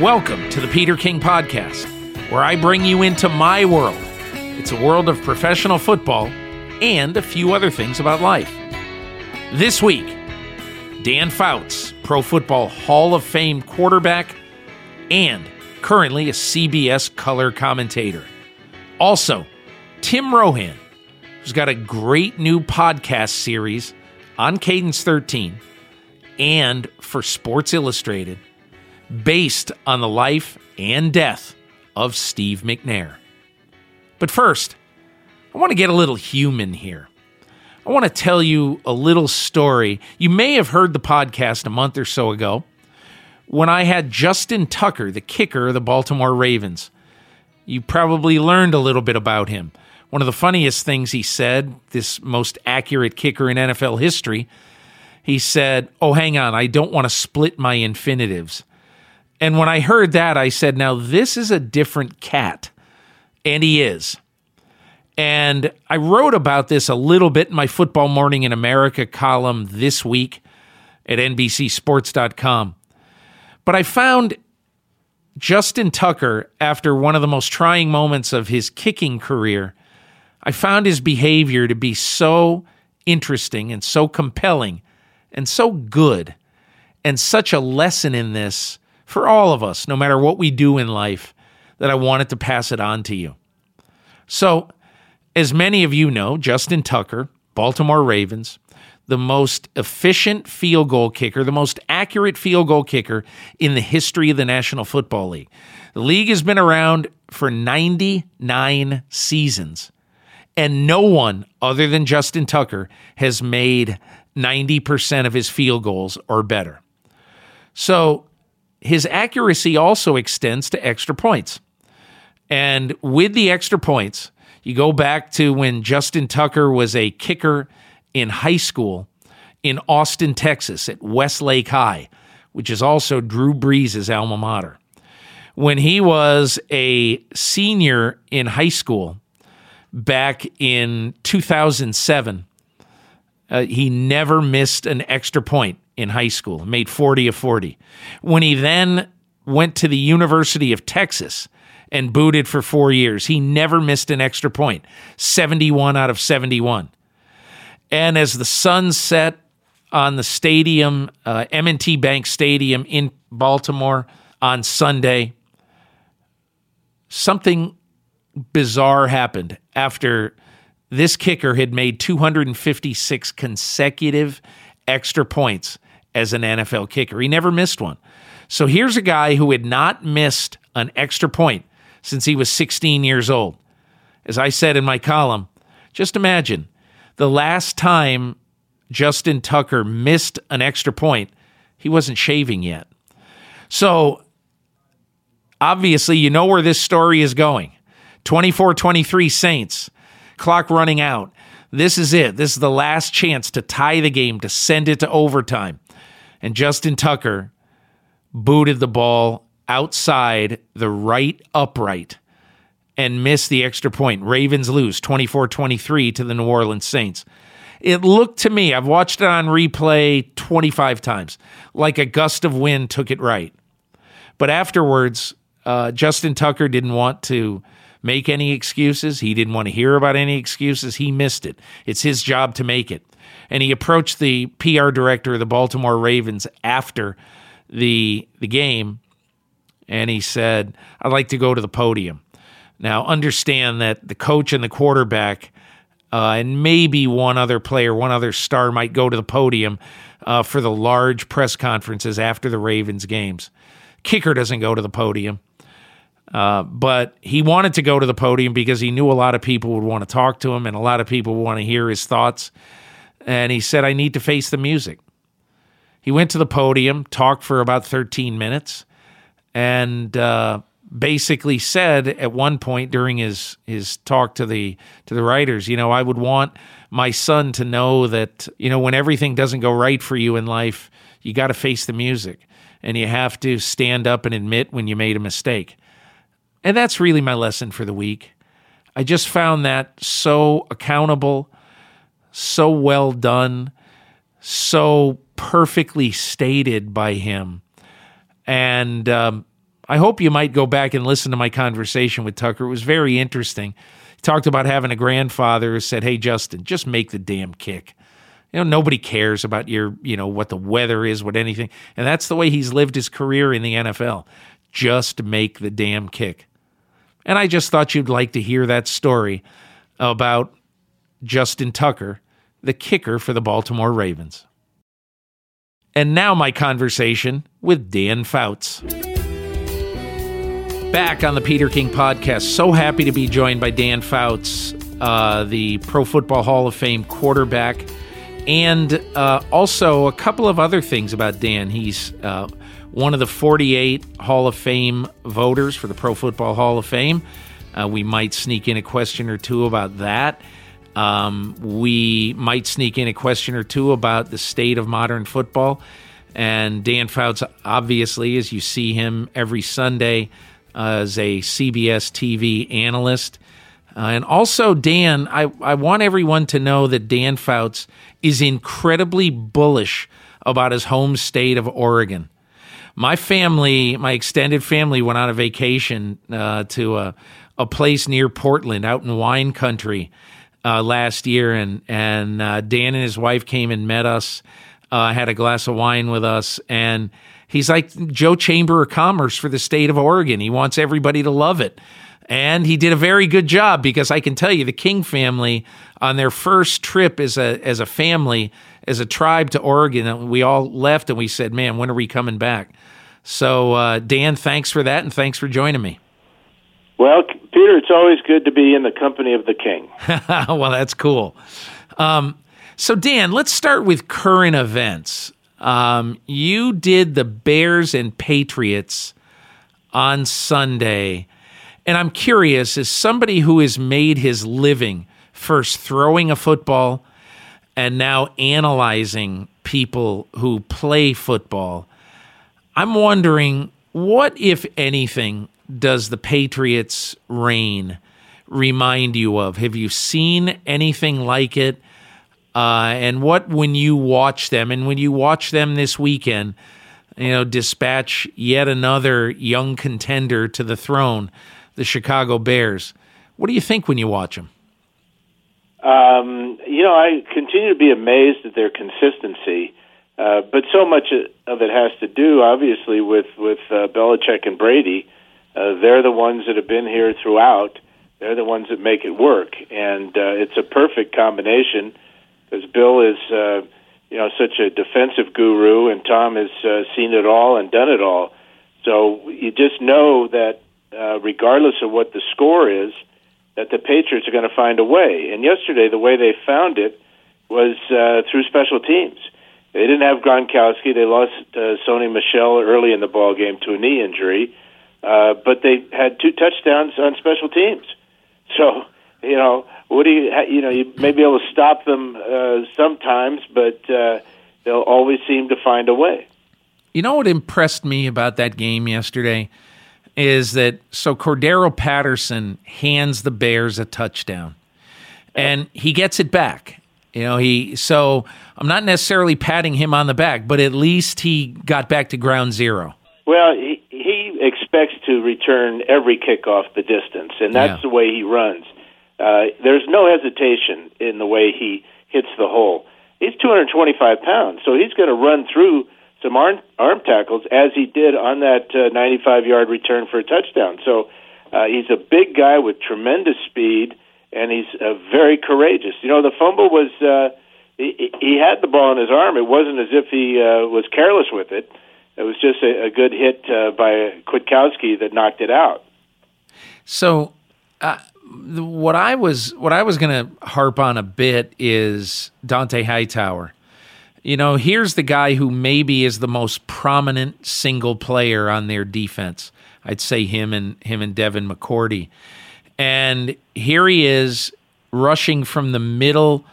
Welcome to the Peter King Podcast, where I bring you into my world. It's a world of professional football and a few other things about life. This week, Dan Fouts, Pro Football Hall of Fame quarterback and currently a CBS color commentator. Also, Tim Rohan, who's got a great new podcast series on Cadence 13 and for Sports Illustrated based on the life and death of Steve McNair. But first, I want to get a little human here. I want to tell you a little story. You may have heard the podcast a month or so ago when I had Justin Tucker, the kicker of the Baltimore Ravens. You probably learned a little bit about him. One of the funniest things he said, this most accurate kicker in NFL history, he said, Oh, hang on, I don't want to split my infinitives. And when I heard that, I said, Now this is a different cat. And he is. And I wrote about this a little bit in my Football Morning in America column this week at NBCSports.com. But I found Justin Tucker, after one of the most trying moments of his kicking career, I found his behavior to be so interesting and so compelling and so good and such a lesson in this for all of us, no matter what we do in life, that I wanted to pass it on to you. So, as many of you know, Justin Tucker, Baltimore Ravens, the most efficient field goal kicker, the most accurate field goal kicker in the history of the National Football League. The league has been around for 99 seasons, and no one other than Justin Tucker has made 90% of his field goals or better. So his accuracy also extends to extra points. And with the extra points, you go back to when Justin Tucker was a kicker in high school in Austin, Texas at Westlake High, which is also Drew Brees' alma mater. When he was a senior in high school back in 2007, uh, he never missed an extra point in high school, made 40 of 40. When he then went to the University of Texas and booted for four years, he never missed an extra point, 71 out of 71. And as the sun set on the stadium, uh, M&T Bank Stadium in Baltimore on Sunday, something bizarre happened after this kicker had made 256 consecutive extra points as an NFL kicker. He never missed one. So here's a guy who had not missed an extra point since he was 16 years old. As I said in my column, just imagine the last time Justin Tucker missed an extra point, he wasn't shaving yet. So obviously, you know where this story is going. 24 23 Saints, clock running out. This is it. This is the last chance to tie the game, to send it to overtime. And Justin Tucker booted the ball outside the right upright and missed the extra point. Ravens lose 24 23 to the New Orleans Saints. It looked to me, I've watched it on replay 25 times, like a gust of wind took it right. But afterwards, uh, Justin Tucker didn't want to make any excuses. He didn't want to hear about any excuses. He missed it. It's his job to make it. And he approached the PR director of the Baltimore Ravens after the the game and he said, I'd like to go to the podium. Now, understand that the coach and the quarterback, uh, and maybe one other player, one other star might go to the podium uh, for the large press conferences after the Ravens games. Kicker doesn't go to the podium. Uh, but he wanted to go to the podium because he knew a lot of people would want to talk to him and a lot of people want to hear his thoughts. And he said, I need to face the music. He went to the podium, talked for about 13 minutes, and uh, basically said at one point during his his talk to the to the writers, you know, I would want my son to know that you know when everything doesn't go right for you in life, you got to face the music, and you have to stand up and admit when you made a mistake. And that's really my lesson for the week. I just found that so accountable, so well done, so perfectly stated by him. And um, I hope you might go back and listen to my conversation with Tucker. It was very interesting. He talked about having a grandfather who said, Hey, Justin, just make the damn kick. You know, nobody cares about your, you know, what the weather is, what anything. And that's the way he's lived his career in the NFL. Just make the damn kick. And I just thought you'd like to hear that story about Justin Tucker, the kicker for the Baltimore Ravens. And now my conversation with Dan Fouts. Back on the Peter King podcast. So happy to be joined by Dan Fouts, uh, the Pro Football Hall of Fame quarterback, and uh, also a couple of other things about Dan. He's uh, one of the 48 Hall of Fame voters for the Pro Football Hall of Fame. Uh, we might sneak in a question or two about that. Um, we might sneak in a question or two about the state of modern football. And Dan Fouts, obviously, as you see him every Sunday uh, as a CBS TV analyst. Uh, and also, Dan, I, I want everyone to know that Dan Fouts is incredibly bullish about his home state of Oregon my family, my extended family, went on a vacation uh, to a, a place near Portland, out in wine country, uh, last year, and and uh, Dan and his wife came and met us, uh, had a glass of wine with us, and he's like Joe Chamber of Commerce for the state of Oregon. He wants everybody to love it. And he did a very good job because I can tell you the King family on their first trip as a as a family as a tribe to Oregon, we all left and we said, "Man, when are we coming back?" So, uh, Dan, thanks for that, and thanks for joining me. Well, Peter, it's always good to be in the company of the king. well, that's cool. Um, so, Dan, let's start with current events. Um, you did the Bears and Patriots on Sunday. And I'm curious, as somebody who has made his living first throwing a football and now analyzing people who play football, I'm wondering what, if anything, does the Patriots' reign remind you of? Have you seen anything like it? Uh, and what, when you watch them, and when you watch them this weekend, you know, dispatch yet another young contender to the throne, the Chicago Bears. What do you think when you watch them? Um, you know, I continue to be amazed at their consistency. Uh, but so much of it has to do, obviously, with with uh, Belichick and Brady. Uh, they're the ones that have been here throughout. They're the ones that make it work, and uh, it's a perfect combination because Bill is, uh, you know, such a defensive guru, and Tom has uh, seen it all and done it all. So you just know that, uh, regardless of what the score is, that the Patriots are going to find a way. And yesterday, the way they found it was uh, through special teams. They didn't have Gronkowski. They lost uh, Sony Michel early in the ball game to a knee injury, uh, but they had two touchdowns on special teams. So you know, what do you you know you may be able to stop them uh, sometimes, but uh, they'll always seem to find a way. You know what impressed me about that game yesterday is that so Cordarrelle Patterson hands the Bears a touchdown, and he gets it back you know, he so I'm not necessarily patting him on the back, but at least he got back to ground zero. Well, he, he expects to return every kick off the distance, and that's yeah. the way he runs. Uh, there's no hesitation in the way he hits the hole. He's 225 pounds, so he's going to run through some arm, arm tackles, as he did on that 95 uh, yard return for a touchdown. So uh, he's a big guy with tremendous speed, and he's uh, very courageous. You know, the fumble was. Uh, he, he had the ball in his arm. It wasn't as if he uh, was careless with it. It was just a, a good hit uh, by Kwiatkoski that knocked it out. So, uh, what I was what I was going to harp on a bit is Dont'a Hightower. You know, here's the guy who maybe is the most prominent single player on their defense. I'd say him and him and Devin McCourty. And here he is rushing from the middle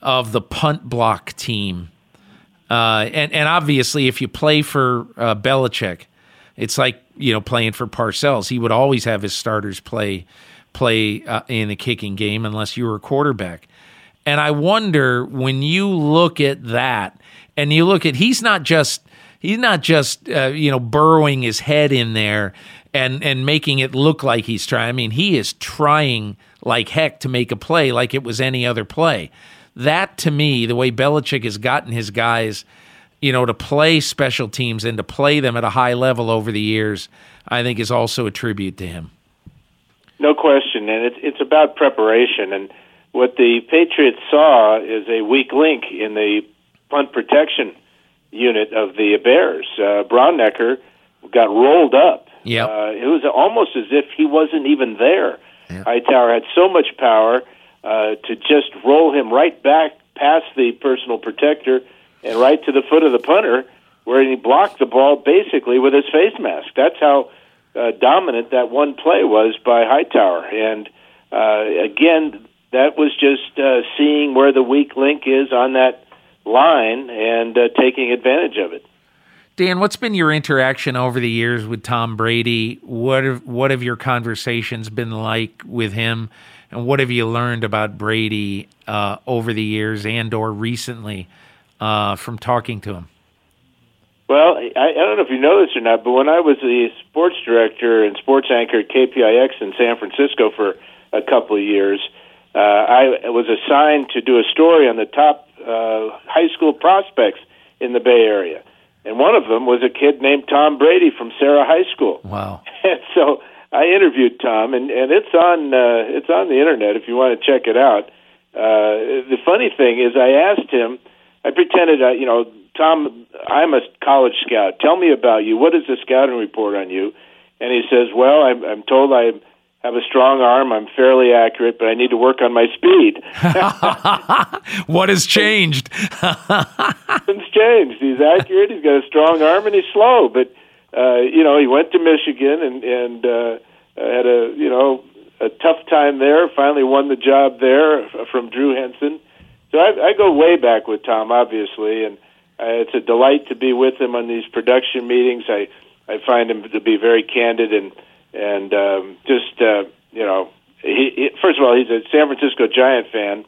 of the punt block team. Uh, and, and obviously, if you play for uh, Belichick, it's like you know playing for Parcells. He would always have his starters play play uh, in the kicking game unless you were a quarterback. And I wonder when you look at that, and you look at he's not just he's not just uh, you know burrowing his head in there and and making it look like he's trying. I mean, he is trying like heck to make a play like it was any other play. That to me, the way Belichick has gotten his guys, you know, to play special teams and to play them at a high level over the years, I think is also a tribute to him. No question, and it's it's about preparation and what the Patriots saw is a weak link in the punt protection unit of the Bears. Uh, got rolled up. Yeah, uh, it was almost as if he wasn't even there. Yep. Hightower had so much power uh, to just roll him right back past the personal protector and right to the foot of the punter, where he blocked the ball basically with his face mask. That's how uh, dominant that one play was by Hightower. And uh, again, that was just uh, seeing where the weak link is on that line and uh, taking advantage of it. Dan, what's been your interaction over the years with Tom Brady? What have, what have your conversations been like with him, and what have you learned about Brady uh, over the years and or recently uh, from talking to him? Well, I, I don't know if you know this or not, but when I was the sports director and sports anchor at KPIX in San Francisco for a couple of years, uh, I was assigned to do a story on the top uh, high school prospects in the Bay Area, and one of them was a kid named Tom Brady from Serra High School. Wow! And so I interviewed Tom, and and it's on uh, it's on the internet if you want to check it out. Uh, the funny thing is, I asked him. I pretended, uh, you know, Tom, I'm a college scout. Tell me about you. What is the scouting report on you? And he says, Well, I'm, I'm told I'm have a strong arm. I'm fairly accurate, but I need to work on my speed. what has changed? It's changed. He's accurate. He's got a strong arm, and he's slow. But uh, you know, he went to Michigan and and uh, had a you know a tough time there. Finally, won the job there from Drew Henson. So I, I go way back with Tom, obviously, and uh, it's a delight to be with him on these production meetings. I I find him to be very candid and and um, just uh, you know, he, he, first of all, he's a San Francisco Giant fan,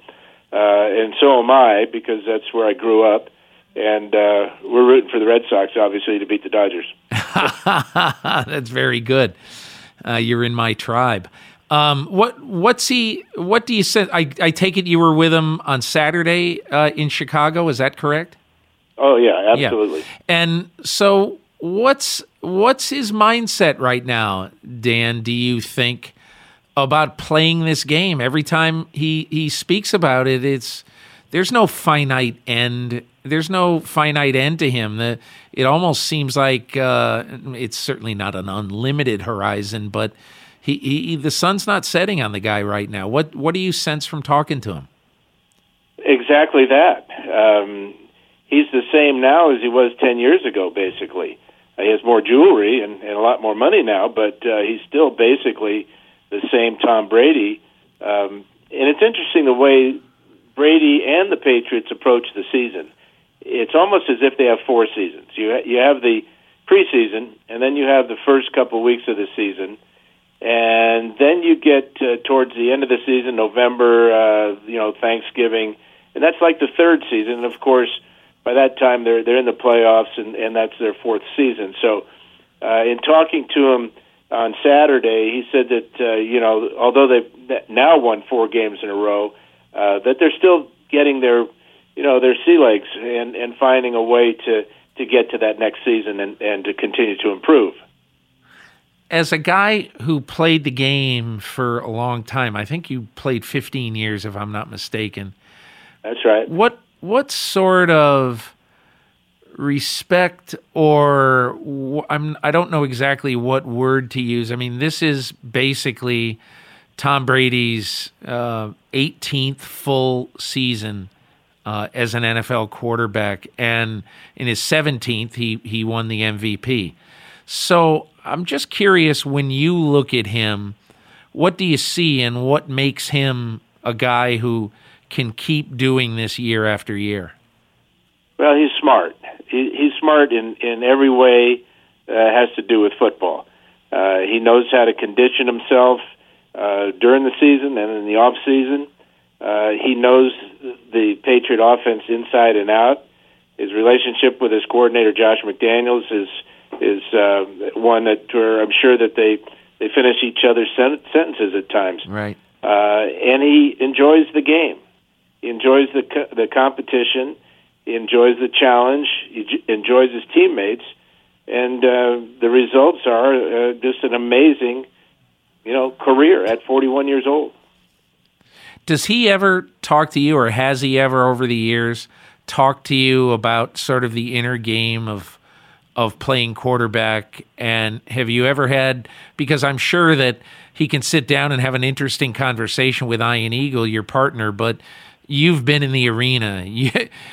uh, and so am I because that's where I grew up. And uh, we're rooting for the Red Sox, obviously, to beat the Dodgers. that's very good. Uh, you're in my tribe. Um, what what's he? What do you say? I, I take it you were with him on Saturday uh, in Chicago. Is that correct? Oh yeah, absolutely. Yeah. And so, what's what's his mindset right now, Dan? Do you think about playing this game? Every time he he speaks about it, it's there's no finite end. There's no finite end to him. The, it almost seems like uh, it's certainly not an unlimited horizon, but he, he the sun's not setting on the guy right now. What what do you sense from talking to him? Exactly that. Um, he's the same now as he was ten years ago, basically. He has more jewelry and, and a lot more money now, but uh, he's still basically the same Tom Brady. Um, and it's interesting the way Brady and the Patriots approach the season. It's almost as if they have four seasons. You ha- you have the preseason, and then you have the first couple weeks of the season, and then you get uh, towards the end of the season, November, uh, you know, Thanksgiving, and that's like the third season. And of course, by that time they're they're in the playoffs and and that's their fourth season. So, uh, in talking to him on Saturday, he said that uh, you know although they've now won four games in a row, uh, that they're still getting their you know their sea legs and and finding a way to to get to that next season and, and to continue to improve. As a guy who played the game for a long time, I think you played 15 years, if I'm not mistaken. That's right. What what sort of respect or I'm I don't know exactly what word to use. I mean, this is basically Tom Brady's uh, 18th full season uh, as an NFL quarterback, and in his 17th, he he won the MVP. So I'm just curious when you look at him, what do you see, and what makes him a guy who can keep doing this year after year? Well, he's smart. He, he's smart in in every way uh, has to do with football. Uh, he knows how to condition himself uh, during the season and in the off season. Uh, he knows the Patriot offense inside and out. His relationship with his coordinator Josh McDaniels is is uh, one that where I'm sure that they they finish each other's sen- sentences at times. Right. Uh, and he enjoys the game. Enjoys the co- the competition. He enjoys the challenge. He j- enjoys his teammates, and uh, the results are uh, just an amazing, you know, career at 41 years old. Does he ever talk to you, or has he ever over the years talked to you about sort of the inner game of of playing quarterback? And have you ever had? Because I'm sure that he can sit down and have an interesting conversation with Ian Eagle, your partner, but you've been in the arena. You,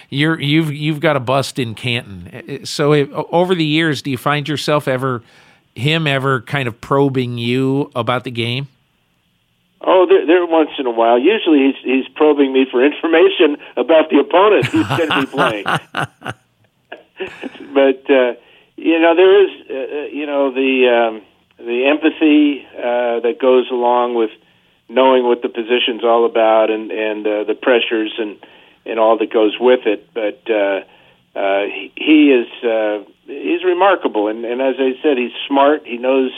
you're you've you've got a bust in Canton. So if, over the years, do you find yourself ever him ever kind of probing you about the game? Oh, there, there once in a while. Usually, he's he's probing me for information about the opponent he's going to be playing. but uh, you know, there is uh, uh, you know the um, the empathy uh, that goes along with knowing what the position's all about and and uh, the pressures and and all that goes with it. But uh, uh, he, he is uh, he's remarkable, and, and as I said, he's smart. He knows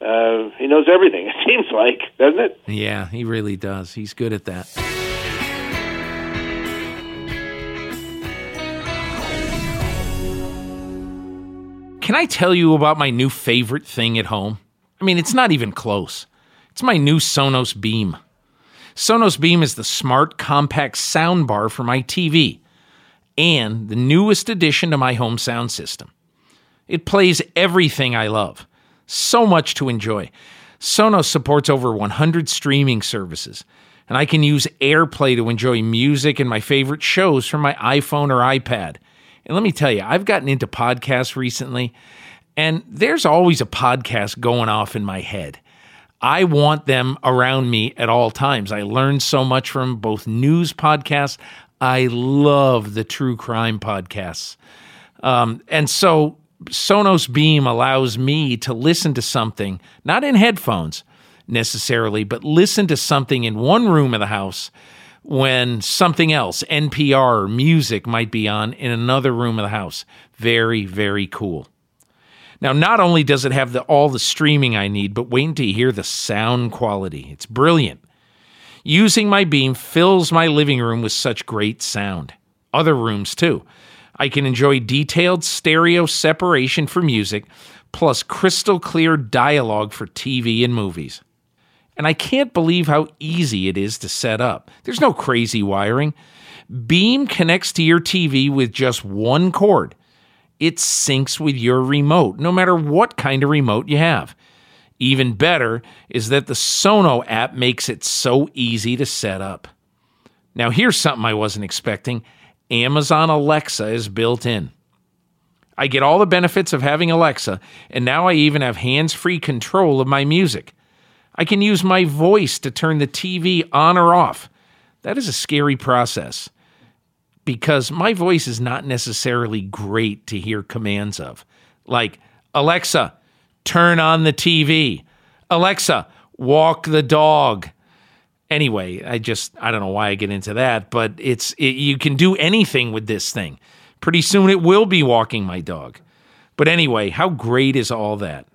uh, he knows everything. It seems like, doesn't it? Yeah, he really does. He's good at that. Can I tell you about my new favorite thing at home? I mean, it's not even close. It's my new Sonos Beam. Sonos Beam is the smart, compact soundbar for my TV and the newest addition to my home sound system. It plays everything I love so much to enjoy. Sonos supports over 100 streaming services, and I can use AirPlay to enjoy music and my favorite shows from my iPhone or iPad. And let me tell you, I've gotten into podcasts recently, and there's always a podcast going off in my head. I want them around me at all times. I learn so much from both news podcasts. I love the true crime podcasts. Um, and so Sonos Beam allows me to listen to something, not in headphones necessarily, but listen to something in one room of the house when something else, NPR or music, might be on in another room of the house. Very, very cool. Now, not only does it have the, all the streaming I need, but wait until you hear the sound quality. It's brilliant. Using my beam fills my living room with such great sound. Other rooms, too. I can enjoy detailed stereo separation for music, plus crystal clear dialogue for TV and movies. And I can't believe how easy it is to set up. There's no crazy wiring. Beam connects to your TV with just one cord. It syncs with your remote, no matter what kind of remote you have. Even better is that the Sono app makes it so easy to set up. Now, here's something I wasn't expecting Amazon Alexa is built in. I get all the benefits of having Alexa, and now I even have hands free control of my music. I can use my voice to turn the TV on or off. That is a scary process because my voice is not necessarily great to hear commands of. Like, Alexa, turn on the TV. Alexa, walk the dog anyway, I just I don't know why I get into that, but it's it, you can do anything with this thing. Pretty soon it will be walking my dog. But anyway, how great is all that?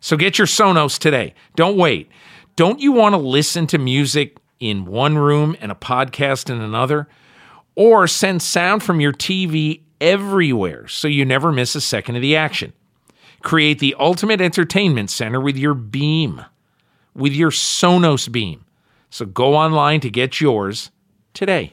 So get your Sonos today. Don't wait. Don't you want to listen to music in one room and a podcast in another? Or send sound from your TV everywhere so you never miss a second of the action. Create the ultimate entertainment center with your beam, with your Sonos beam. So go online to get yours today.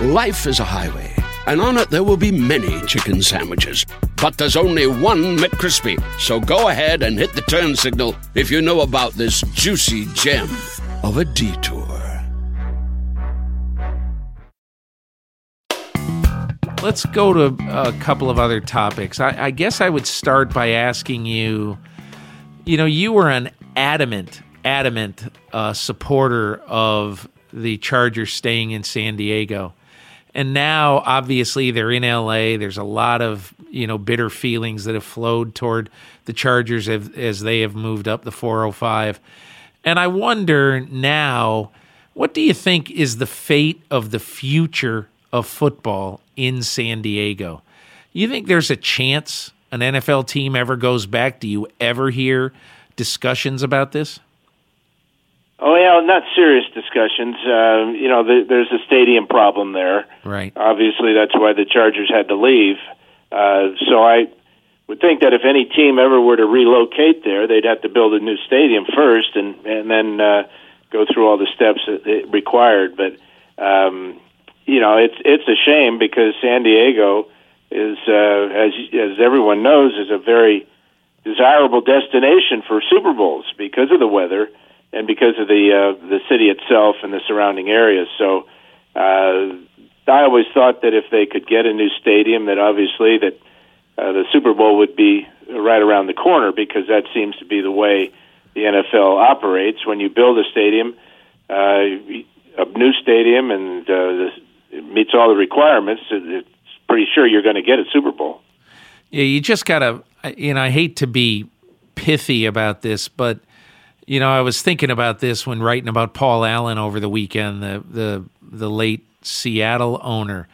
Life is a highway, and on it there will be many chicken sandwiches. But there's only one McCrispy. So go ahead and hit the turn signal if you know about this juicy gem of a detour. Let's go to a couple of other topics. I, I guess I would start by asking you you know, you were an adamant, adamant uh, supporter of the Chargers staying in San Diego. And now, obviously, they're in LA. There's a lot of you know bitter feelings that have flowed toward the Chargers as, they have moved up the 405. And I wonder now, what do you think is the fate of the future of football in San Diego? You think there's a chance an NFL team ever goes back? Do you ever hear discussions about this? Oh yeah, not serious discussions. Uh, you know, the, there's a stadium problem there. Right. Obviously, that's why the Chargers had to leave. Uh, so I would think that if any team ever were to relocate there, they'd have to build a new stadium first, and and then uh, go through all the steps that it required. But um, you know, it's it's a shame because San Diego is, uh, as as everyone knows, is a very desirable destination for Super Bowls because of the weather and because of the uh, the city itself and the surrounding areas. So uh, I always thought that if they could get a new stadium, that obviously that uh, the Super Bowl would be right around the corner because that seems to be the way the NFL operates. When you build a stadium, uh, a new stadium, and uh, the, it meets all the requirements, it's pretty sure you're going to get a Super Bowl. Yeah, you just gotta. You know, I hate to be pithy about this, but you know, I was thinking about this when writing about Paul Allen over the weekend, the the the late Seattle owner.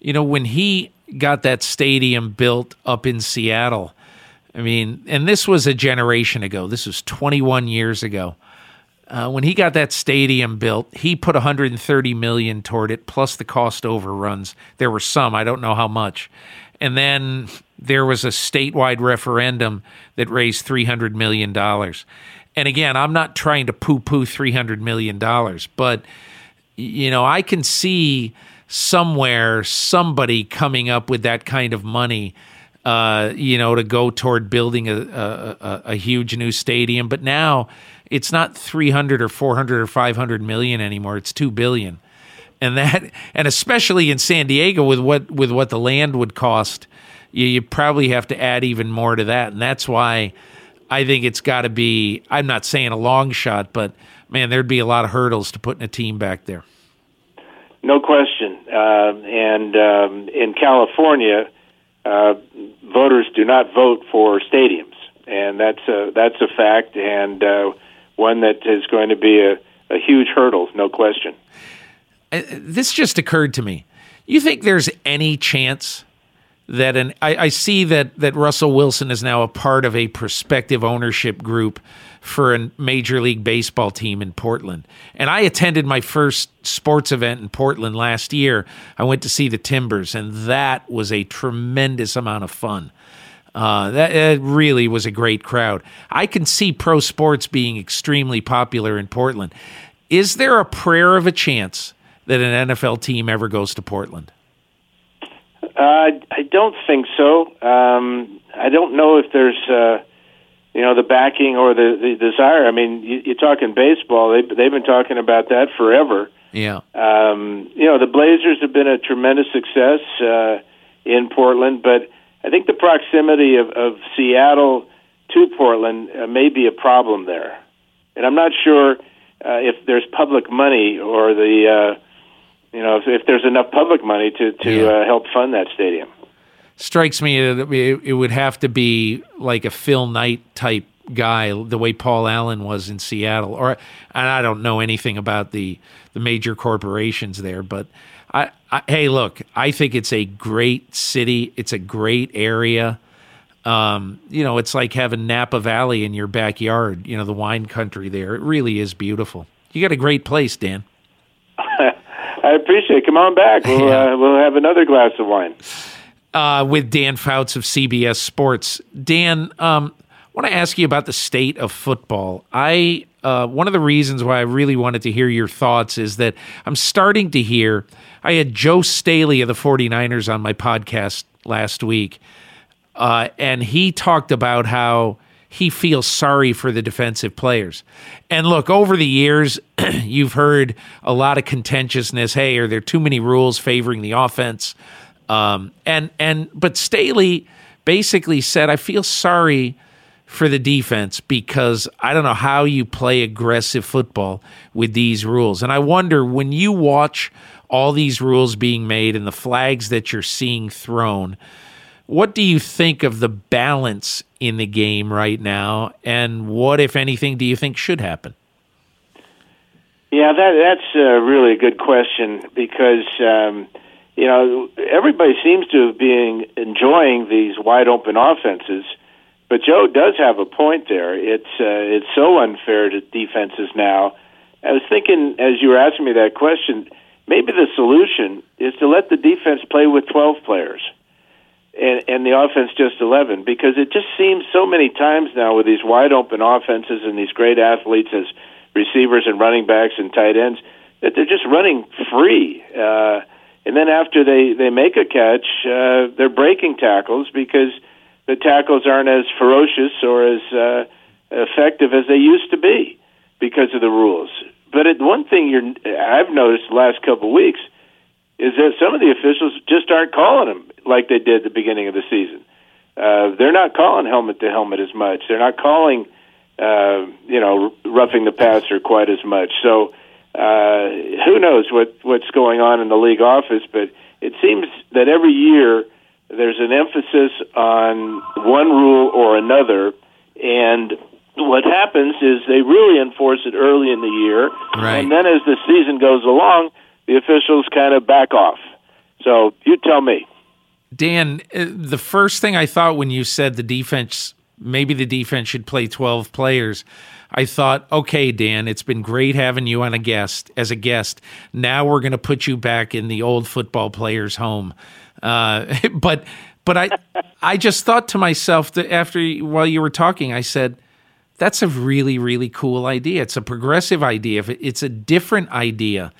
You know, when he got that stadium built up in Seattle, I mean, and this was a generation ago. This was 21 years ago. Uh, when he got that stadium built, he put 130 million toward it, plus the cost overruns. There were some, I don't know how much, and then there was a statewide referendum that raised 300 million dollars. And again, I'm not trying to poo-poo 300 million dollars, but you know, I can see somewhere somebody coming up with that kind of money uh, you know, to go toward building a, a, a, huge new stadium. But now it's not 300 or 400 or 500 million anymore. It's 2 billion. And that, and especially in San Diego with what, with what the land would cost, you, you probably have to add even more to that. And that's why I think it's got to be, I'm not saying a long shot, but man, there'd be a lot of hurdles to putting a team back there. No question. Uh, and um, in California, uh, voters do not vote for stadiums, and that's a that's a fact, and uh, one that is going to be a, a huge hurdle, no question. Uh, this just occurred to me. You think there's any chance that an I, I see that that Russell Wilson is now a part of a prospective ownership group for a major league baseball team in Portland. And I attended my first sports event in Portland last year. I went to see the Timbers, and that was a tremendous amount of fun. Uh, that really was a great crowd. I can see pro sports being extremely popular in Portland. Is there a prayer of a chance that an NFL team ever goes to Portland? Uh, I don't think so. Um, I don't know if there's, uh, you know, the backing or the, the desire. I mean, you, you're talking baseball. They, they've been talking about that forever. Yeah. Um, you know, the Blazers have been a tremendous success uh, in Portland, but I think the proximity of, of Seattle to Portland uh, may be a problem there. And I'm not sure uh, if there's public money or the, uh, you know, if, if there's enough public money to, to Yeah. uh, help fund that stadium. Strikes me that it it would have to be like a Phil Knight type guy, the way Paul Allen was in Seattle. Or and I don't know anything about the the major corporations there, but I, I hey, look, I think it's a great city. It's a great area. Um, you know, it's like having Napa Valley in your backyard. You know, the wine country there. It really is beautiful. You got a great place, Dan. I appreciate it. Come on back. We'll, Yeah. uh, we'll have another glass of wine. uh, with Dan Fouts of CBS Sports. Dan, um, I want to ask you about the state of football. I uh, one of the reasons why I really wanted to hear your thoughts is that I'm starting to hear. I had Joe Staley of the 49ers on my podcast last week, uh, and he talked about how he feels sorry for the defensive players. And look, over the years, you've heard a lot of contentiousness. Hey, are there too many rules favoring the offense? Um, and and but Staley basically said, I feel sorry for the defense because I don't know how you play aggressive football with these rules. And I wonder when you watch all these rules being made and the flags that you're seeing thrown, what do you think of the balance in the game right now? And what, if anything, do you think should happen? Yeah, that that's a really good question because um, you know everybody seems to have been enjoying these wide open offenses, but Joe does have a point there. It's uh, it's so unfair to defenses now. I was thinking as you were asking me that question, maybe the solution is to let the defense play with twelve players. And, and the offense just 11 because it just seems so many times now with these wide open offenses and these great athletes as receivers and running backs and tight ends that they're just running free. Uh, and then after they, they make a catch, uh, they're breaking tackles because the tackles aren't as ferocious or as uh, effective as they used to be because of the rules. But it, one thing you're, I've noticed the last couple of weeks is that some of the officials just aren't calling them like they did at the beginning of the season. Uh, they're not calling helmet to helmet as much. They're not calling, uh, you know, roughing the passer quite as much. So uh, who knows what what's going on in the league office? But it seems that every year there's an emphasis on one rule or another, and what happens is they really enforce it early in the year, Right. and then as the season goes along, the officials kind of back off. So you tell me. Dan, uh, the first thing I thought when you said the defense, maybe the defense should play 12 players, I thought, okay, Dan, it's been great having you on a guest as a guest. Now we're going to put you back in the old football players' home. Uh, but but I I just thought to myself that after while you were talking, I said, that's a really really cool idea. It's a progressive idea. It's a different idea.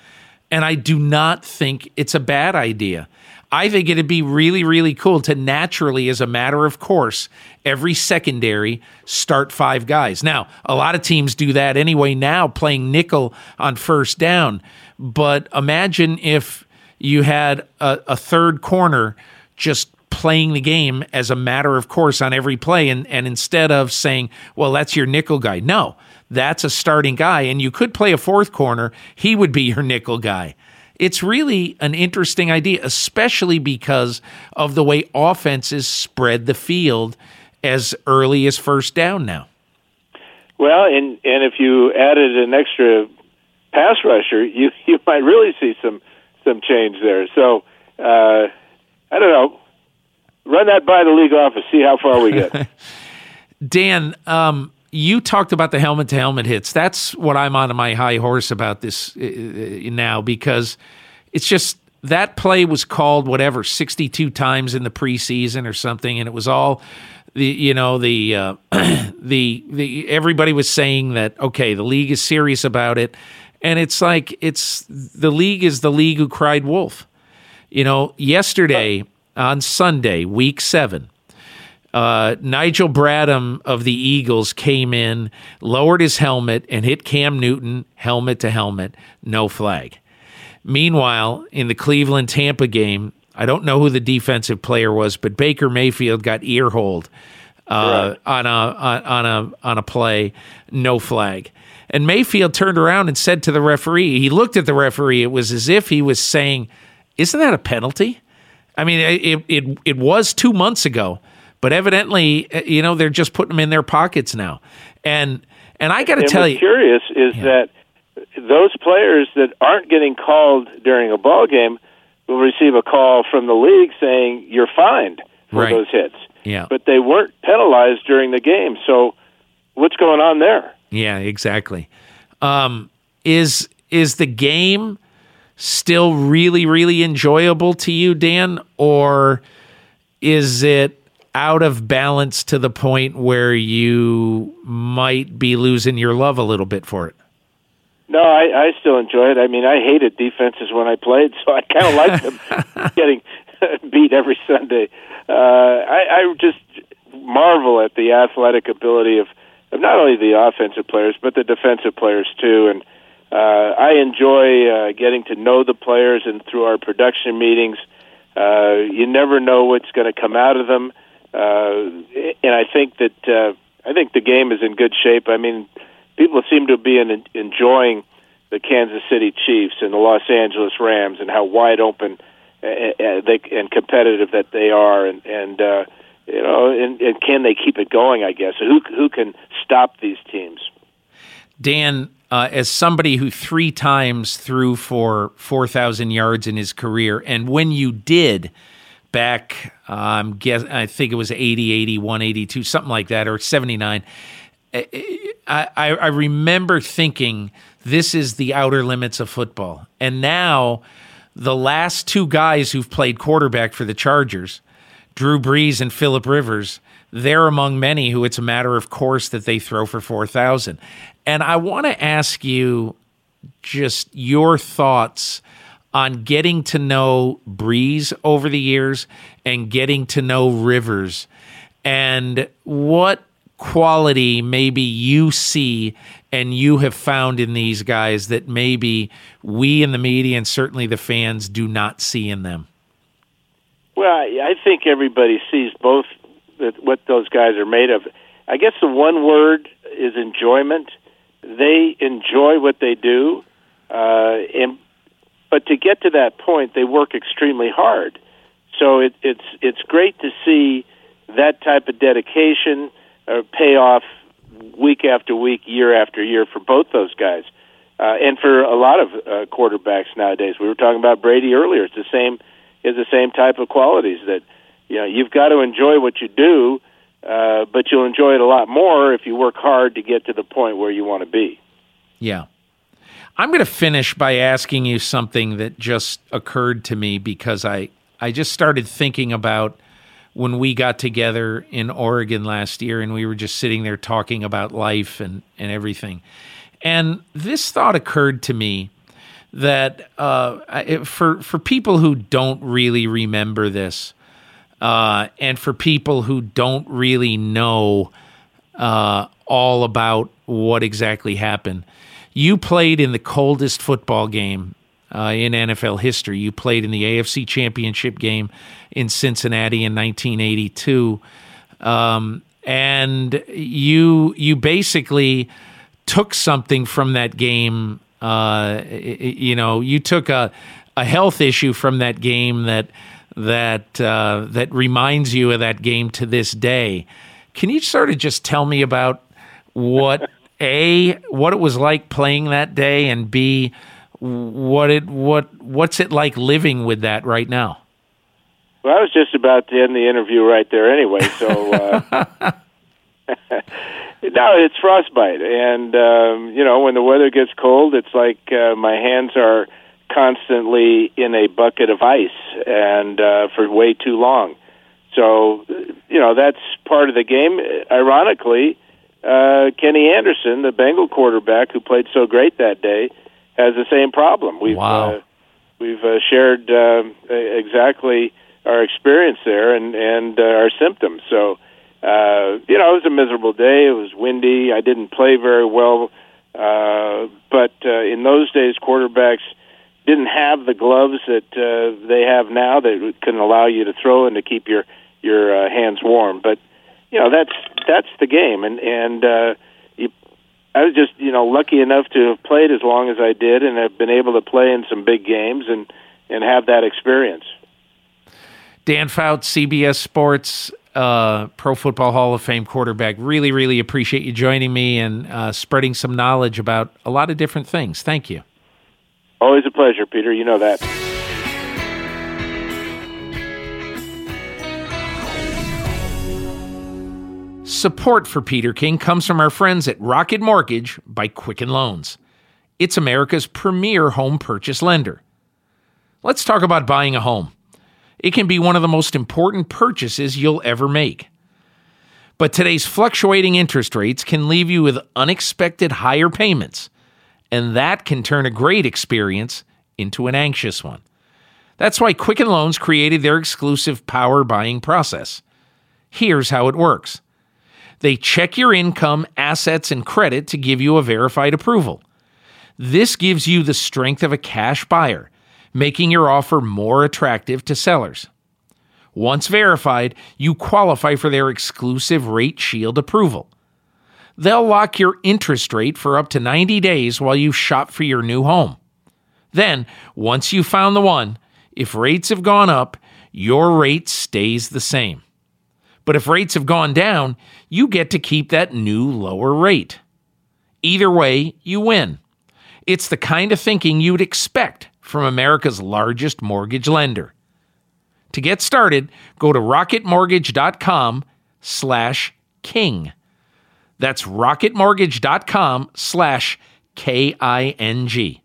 And I do not think it's a bad idea. I think it'd be really, really cool to naturally, as a matter of course, every secondary start five guys. Now, a lot of teams do that anyway now, playing nickel on first down. But imagine if you had a, a third corner just playing the game as a matter of course on every play and, and instead of saying well that's your nickel guy no that's a starting guy and you could play a fourth corner he would be your nickel guy it's really an interesting idea especially because of the way offenses spread the field as early as first down now Well, and and if you added an extra pass rusher, you you might really see some some change there. So uh, I don't know. Run that by the league office. See how far we get. Dan, um, you talked about the helmet to helmet hits. That's what I'm on my high horse about this uh, uh, now because it's just that play was called whatever 62 times in the preseason or something, and it was all the you know the uh, the the everybody was saying that okay the league is serious about it. and it's like it's the league is the league who cried wolf. You know, yesterday on Sunday, week seven, uh, Nigel Bradham of the Eagles came in, lowered his helmet, and hit Cam Newton helmet to helmet, no flag. Meanwhile, in the Cleveland Tampa game, I don't know who the defensive player was, but Baker Mayfield got earholed uh, on a on, on a on a play, no flag. And Mayfield turned around and said to the referee, he looked at the referee. It was as if he was saying, "Isn't that a penalty?" I mean, it it it was two months ago, but evidently, uh, you know, they're just putting them in their pockets now. And and I got to tell you, curious is yeah. that those players that aren't getting called during a ball game will receive a call from the league saying you're fined for right. those hits. Yeah. But they weren't penalized during the game. So what's going on there? Yeah, exactly. Um, is is the game still really really enjoyable to you, Dan, or is it out of balance to the point where you might be losing your love a little bit for it? No, I, I still enjoy it. I mean, I hated defenses when I played, so I kind of like them getting beat every Sunday. Uh, I, I just marvel at the athletic ability of, of not only the offensive players but the defensive players too. And uh, I enjoy uh, getting to know the players, and through our production meetings, uh, you never know what's going to come out of them. Uh, and I think that uh, I think the game is in good shape. I mean people seem to be in, enjoying the Kansas City Chiefs and the Los Angeles Rams and how wide open uh, uh, and competitive that they are, and and uh, you know, and, and can they keep it going? I guess who who can stop these teams? Dan, uh, as somebody who three times threw for four thousand yards in his career, and when you did back, um, guess I think it was 80, 81, 82, something like that, or seventy nine I, I remember thinking this is the outer limits of football. And now the last two guys who've played quarterback for the Chargers, Drew Brees and Philip Rivers, they're among many who it's a matter of course that they throw for 4,000. And I want to ask you just your thoughts on getting to know Brees over the years and getting to know Rivers and what quality maybe you see and you have found in these guys that maybe we in the media and certainly the fans do not see in them? Well, I think everybody sees both that what those guys are made of. I guess the one word is enjoyment. They enjoy what they do, uh, and but to get to that point, they work extremely hard. So it, it's it's great to see that type of dedication uh, pay off week after week, year after year for both those guys, uh, and for a lot of uh, quarterbacks nowadays. We were talking about Brady earlier. It's the same. Is the same type of qualities that you know you've got to enjoy what you do, uh, but you'll enjoy it a lot more if you work hard to get to the point where you want to be. Yeah. I'm going to finish by asking you something that just occurred to me because I, I just started thinking about when we got together in Oregon last year and we were just sitting there talking about life and, and everything. And this thought occurred to me that uh, for for people who don't really remember this, uh, and for people who don't really know uh, all about what exactly happened, you played in the coldest football game uh, in NFL history. You played in the AFC Championship game in Cincinnati in 1982, um, and you you basically took something from that game. Uh, you know, you took a a health issue from that game that that uh, that reminds you of that game to this day. Can you sort of just tell me about what a what it was like playing that day, and b what it what what's it like living with that right now? Well, I was just about to end the interview right there anyway. So, uh, no, it's frostbite, and um, you know when the weather gets cold, it's like uh, my hands are constantly in a bucket of ice, and uh, for way too long. So, you know that's part of the game. Ironically, uh, Kenny Anderson, the Bengal quarterback who played so great that day, has the same problem. We've wow. uh, we've uh, shared uh, exactly our experience there and and uh, our symptoms. So uh, you know, it was a miserable day. It was windy. I didn't play very well, uh, but uh, in those days, quarterbacks didn't have the gloves that uh, they have now that can allow you to throw and to keep your your uh, hands warm. But you know, that's that's the game, and and uh, you, I was just you know lucky enough to have played as long as I did, and have been able to play in some big games and and have that experience. Dan Fouts, CBS Sports uh, Pro Football Hall of Fame quarterback. Really, really appreciate you joining me and uh, spreading some knowledge about a lot of different things. Thank you. Always a pleasure, Peter. You know that. Support for Peter King comes from our friends at Rocket Mortgage by Quicken Loans. It's America's premier home purchase lender. Let's talk about buying a home. It can be one of the most important purchases you'll ever make. But today's fluctuating interest rates can leave you with unexpected higher payments, and that can turn a great experience into an anxious one. That's why Quicken Loans created their exclusive power buying process. Here's how it works they check your income, assets, and credit to give you a verified approval. This gives you the strength of a cash buyer making your offer more attractive to sellers. Once verified, you qualify for their exclusive Rate Shield approval. They'll lock your interest rate for up to 90 days while you shop for your new home. Then, once you've found the one, if rates have gone up, your rate stays the same. But if rates have gone down, you get to keep that new lower rate. Either way, you win. It's the kind of thinking you'd expect from America's largest mortgage lender. To get started, go to rocketmortgage.com slash king. That's rocketmortgage.com slash K-I-N-G.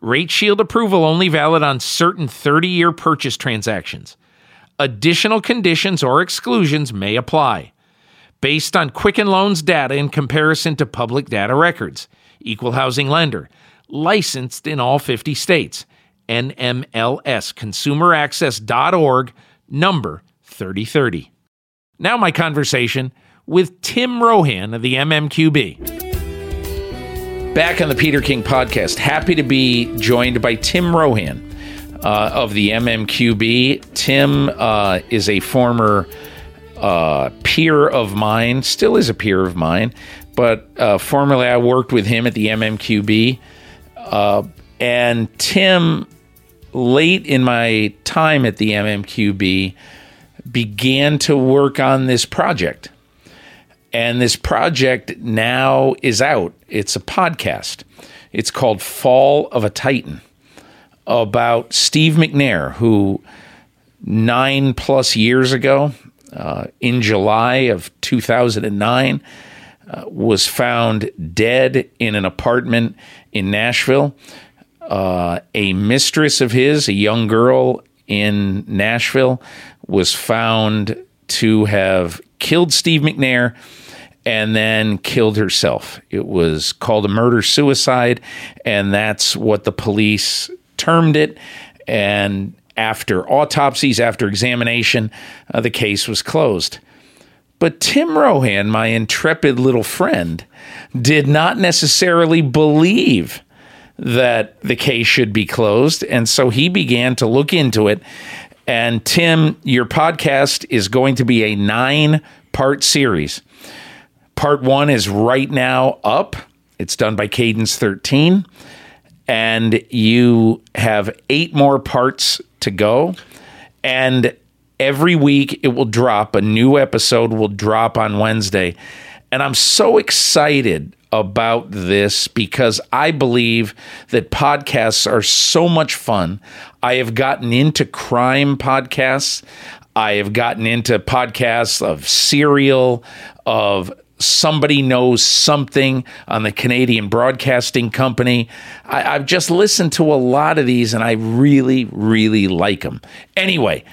Rate Shield approval only valid on certain 30-year purchase transactions. Additional conditions or exclusions may apply. Based on Quicken Loans data in comparison to public data records. Equal housing lender licensed in all 50 states. NMLS, consumeraccess.org, number 3030. Now, my conversation with Tim Rohan of the MMQB. Back on the Peter King podcast, happy to be joined by Tim Rohan uh, of the MMQB. Tim uh, is a former uh, peer of mine, still is a peer of mine, but uh, formerly I worked with him at the MMQB. Uh, and Tim, late in my time at the MMQB, began to work on this project. And this project now is out. It's a podcast. It's called Fall of a Titan about Steve McNair, who nine plus years ago, uh, in July of 2009, uh, was found dead in an apartment in Nashville. Uh, a mistress of his, a young girl in Nashville, was found to have killed Steve McNair and then killed herself. It was called a murder suicide, and that's what the police termed it. And after autopsies, after examination, uh, the case was closed. But Tim Rohan, my intrepid little friend, did not necessarily believe that the case should be closed. And so he began to look into it. And Tim, your podcast is going to be a nine part series. Part one is right now up, it's done by Cadence 13. And you have eight more parts to go. And every week it will drop a new episode will drop on Wednesday and I'm so excited about this because I believe that podcasts are so much fun. I have gotten into crime podcasts. I have gotten into podcasts of serial, of somebody knows something on the Canadian Broadcasting Company. I, have just listened to a lot of these and I really, really like them. Anyway,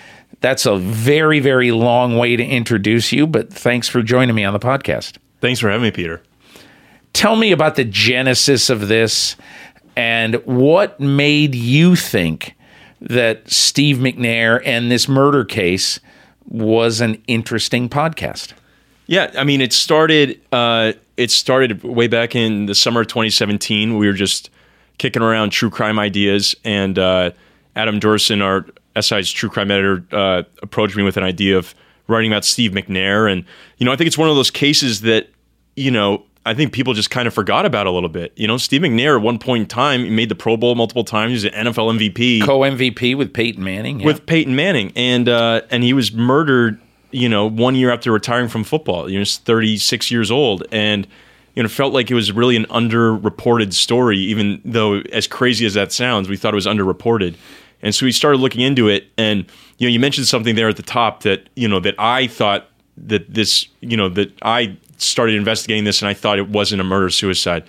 that's a very, very long way to introduce you, but thanks for joining me on the podcast. Thanks for having me, Peter. Tell me about the genesis of this And what made you think that Steve McNair and this murder case was an interesting podcast? Yeah, I mean, it started. Uh, it started way back in the summer of 2017. We were just kicking around true crime ideas, and uh, Adam Duerson, our SI's true crime editor, uh, approached me with an idea of writing about Steve McNair, and you know, I think it's one of those cases that you know. I think people just kind of forgot about a little bit. You know, Steve McNair at one point in time he made the Pro Bowl multiple times. He was an NFL MVP, co MVP with Peyton Manning. Yeah. With Peyton Manning, and uh, and he was murdered. You know, one year after retiring from football. You know, he's 36 years old, and you know, felt like it was really an underreported story, even though as crazy as that sounds, we thought it was underreported. And so we started looking into it. And, you know, you mentioned something there at the top that, you know, that I thought that this, you know, that I started investigating this and I thought it wasn't a murder suicide.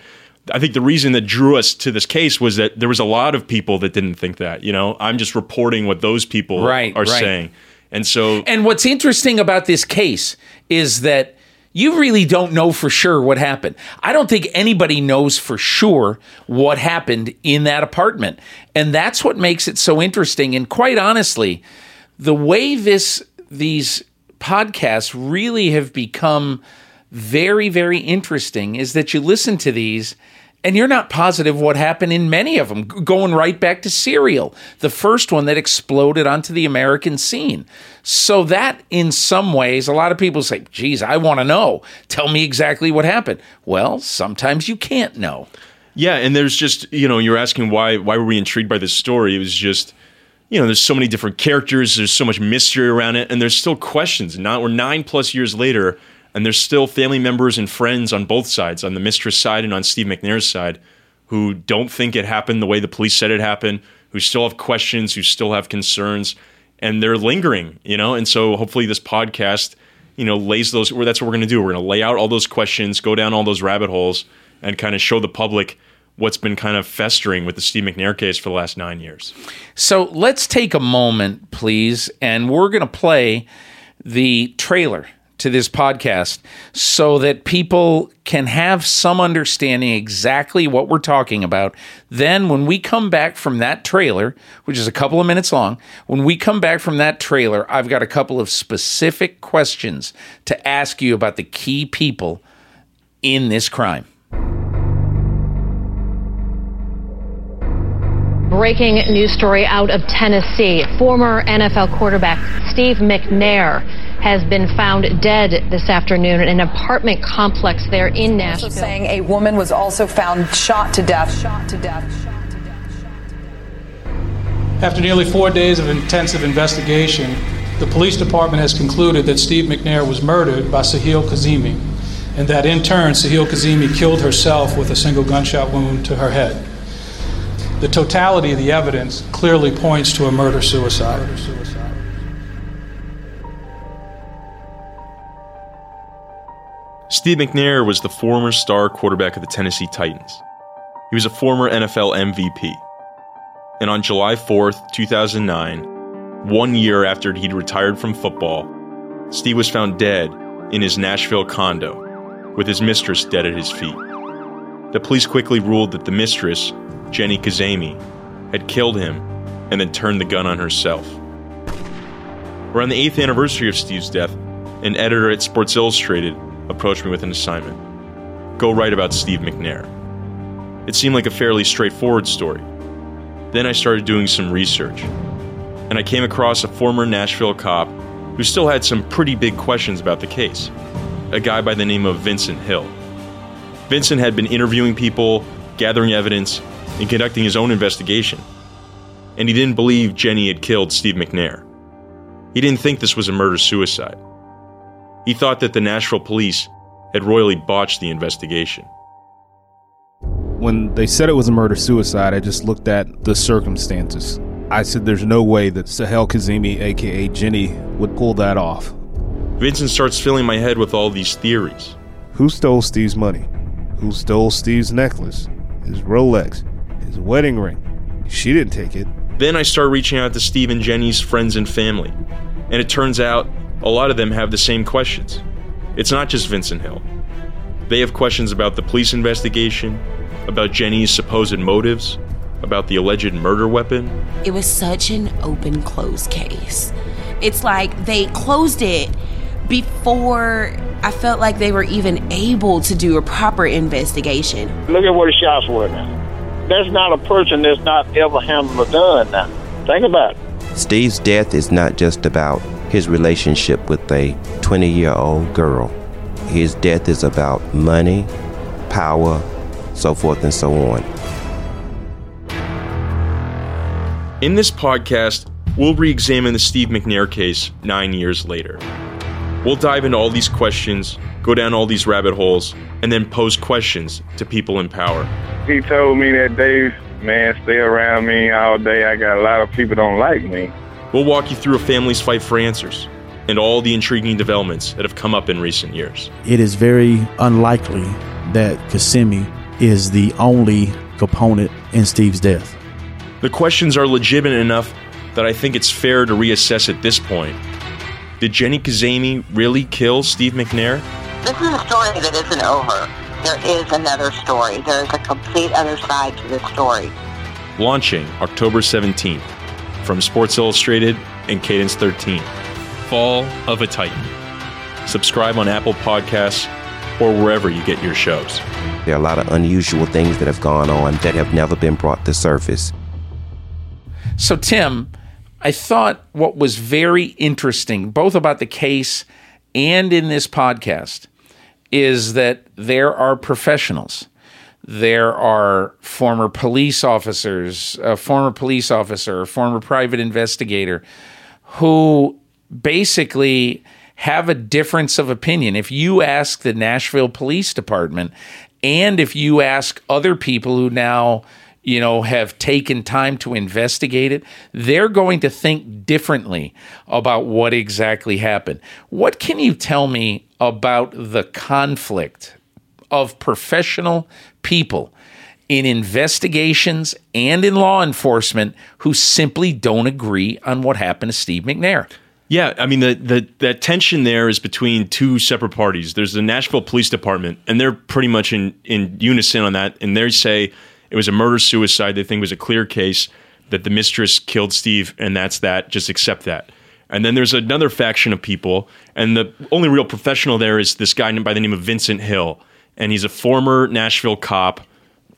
I think the reason that drew us to this case was that there was a lot of people that didn't think that. You know, I'm just reporting what those people right, are right. saying. And so And what's interesting about this case is that you really don't know for sure what happened. I don't think anybody knows for sure what happened in that apartment. And that's what makes it so interesting. And quite honestly, the way this these podcasts really have become very, very interesting is that you listen to these and you're not positive what happened in many of them, going right back to Serial, the first one that exploded onto the American scene. So, that in some ways, a lot of people say, geez, I want to know. Tell me exactly what happened. Well, sometimes you can't know. Yeah, and there's just, you know, you're asking why why were we intrigued by this story? It was just, you know, there's so many different characters, there's so much mystery around it, and there's still questions. Now we're nine plus years later and there's still family members and friends on both sides, on the mistress side and on Steve McNair's side, who don't think it happened the way the police said it happened, who still have questions, who still have concerns, and they're lingering, you know. And so hopefully this podcast, you know, lays those. That's what we're going to do. We're going to lay out all those questions, go down all those rabbit holes, and kind of show the public what's been kind of festering with the Steve McNair case for the last nine years. So let's take a moment, please, and we're going to play the trailer to this podcast so that people can have some understanding exactly what we're talking about. Then, when we come back from that trailer, which is a couple of minutes long, when we come back from that trailer, I've got a couple of specific questions to ask you about the key people in this crime. Breaking news story out of Tennessee. Former NFL quarterback Steve McNair has been found dead this afternoon in an apartment complex there in Nashville. Also saying a woman was also found shot to death. Shot to death. Shot to death. After nearly four days of intensive investigation, the police department has concluded that Steve McNair was murdered by Sahel Kazemi, and that in turn, Sahel Kazemi killed herself with a single gunshot wound to her head. The totality of the evidence clearly points to a murder suicide. Steve McNair was the former star quarterback of the Tennessee Titans. He was a former NFL MVP. And on July 4th, 2009, one year after he'd retired from football, Steve was found dead in his Nashville condo, with his mistress dead at his feet. The police quickly ruled that the mistress, Jenny Kazemi, had killed him and then turned the gun on herself. Around the eighth anniversary of Steve's death, an editor at Sports Illustrated approached me with an assignment go write about Steve McNair. It seemed like a fairly straightforward story. Then I started doing some research, and I came across a former Nashville cop who still had some pretty big questions about the case a guy by the name of Vincent Hill. Vincent had been interviewing people, gathering evidence, and conducting his own investigation. And he didn't believe Jenny had killed Steve McNair. He didn't think this was a murder suicide. He thought that the Nashville police had royally botched the investigation. When they said it was a murder suicide, I just looked at the circumstances. I said there's no way that Sahel Kazemi, aka Jenny, would pull that off. Vincent starts filling my head with all these theories. Who stole Steve's money? Who stole Steve's necklace? His Rolex? His wedding ring? She didn't take it. Then I start reaching out to Steve and Jenny's friends and family, and it turns out a lot of them have the same questions. It's not just Vincent Hill. They have questions about the police investigation, about Jenny's supposed motives, about the alleged murder weapon. It was such an open close case. It's like they closed it before I felt like they were even able to do a proper investigation. Look at where the shots were now. There's not a person that's not ever handled a gun now. Think about it. Steve's death is not just about his relationship with a 20 year old girl. His death is about money, power, so forth and so on. In this podcast, we'll re examine the Steve McNair case nine years later. We'll dive into all these questions, go down all these rabbit holes, and then pose questions to people in power. He told me that Dave, man, stay around me all day. I got a lot of people don't like me. We'll walk you through a family's fight for answers and all the intriguing developments that have come up in recent years. It is very unlikely that Kazemi is the only component in Steve's death. The questions are legitimate enough that I think it's fair to reassess at this point. Did Jenny Kazemi really kill Steve McNair? This is a story that isn't over. There is another story. There is a complete other side to this story. Launching October 17th from Sports Illustrated and Cadence 13. Fall of a Titan. Subscribe on Apple Podcasts or wherever you get your shows. There are a lot of unusual things that have gone on that have never been brought to surface. So, Tim, I thought what was very interesting, both about the case and in this podcast, is that there are professionals. There are former police officers, a former police officer, a former private investigator who basically have a difference of opinion. If you ask the Nashville Police Department and if you ask other people who now you know, have taken time to investigate it, they're going to think differently about what exactly happened. What can you tell me about the conflict of professional people in investigations and in law enforcement who simply don't agree on what happened to Steve McNair? Yeah, I mean the the that tension there is between two separate parties. There's the Nashville Police Department, and they're pretty much in in unison on that, and they say it was a murder suicide. They think was a clear case that the mistress killed Steve, and that's that. Just accept that. And then there's another faction of people, and the only real professional there is this guy by the name of Vincent Hill, and he's a former Nashville cop.